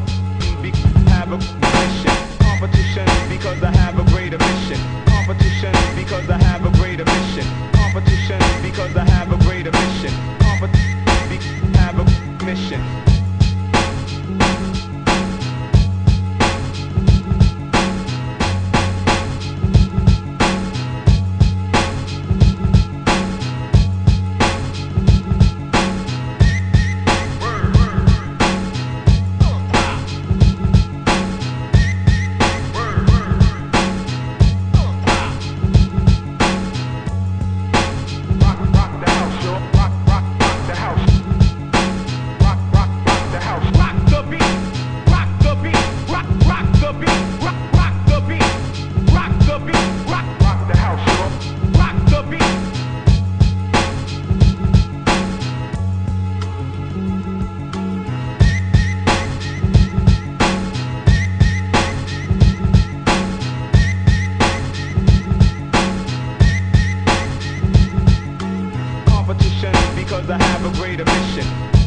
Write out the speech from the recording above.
happen. Competition because I have a greater mission.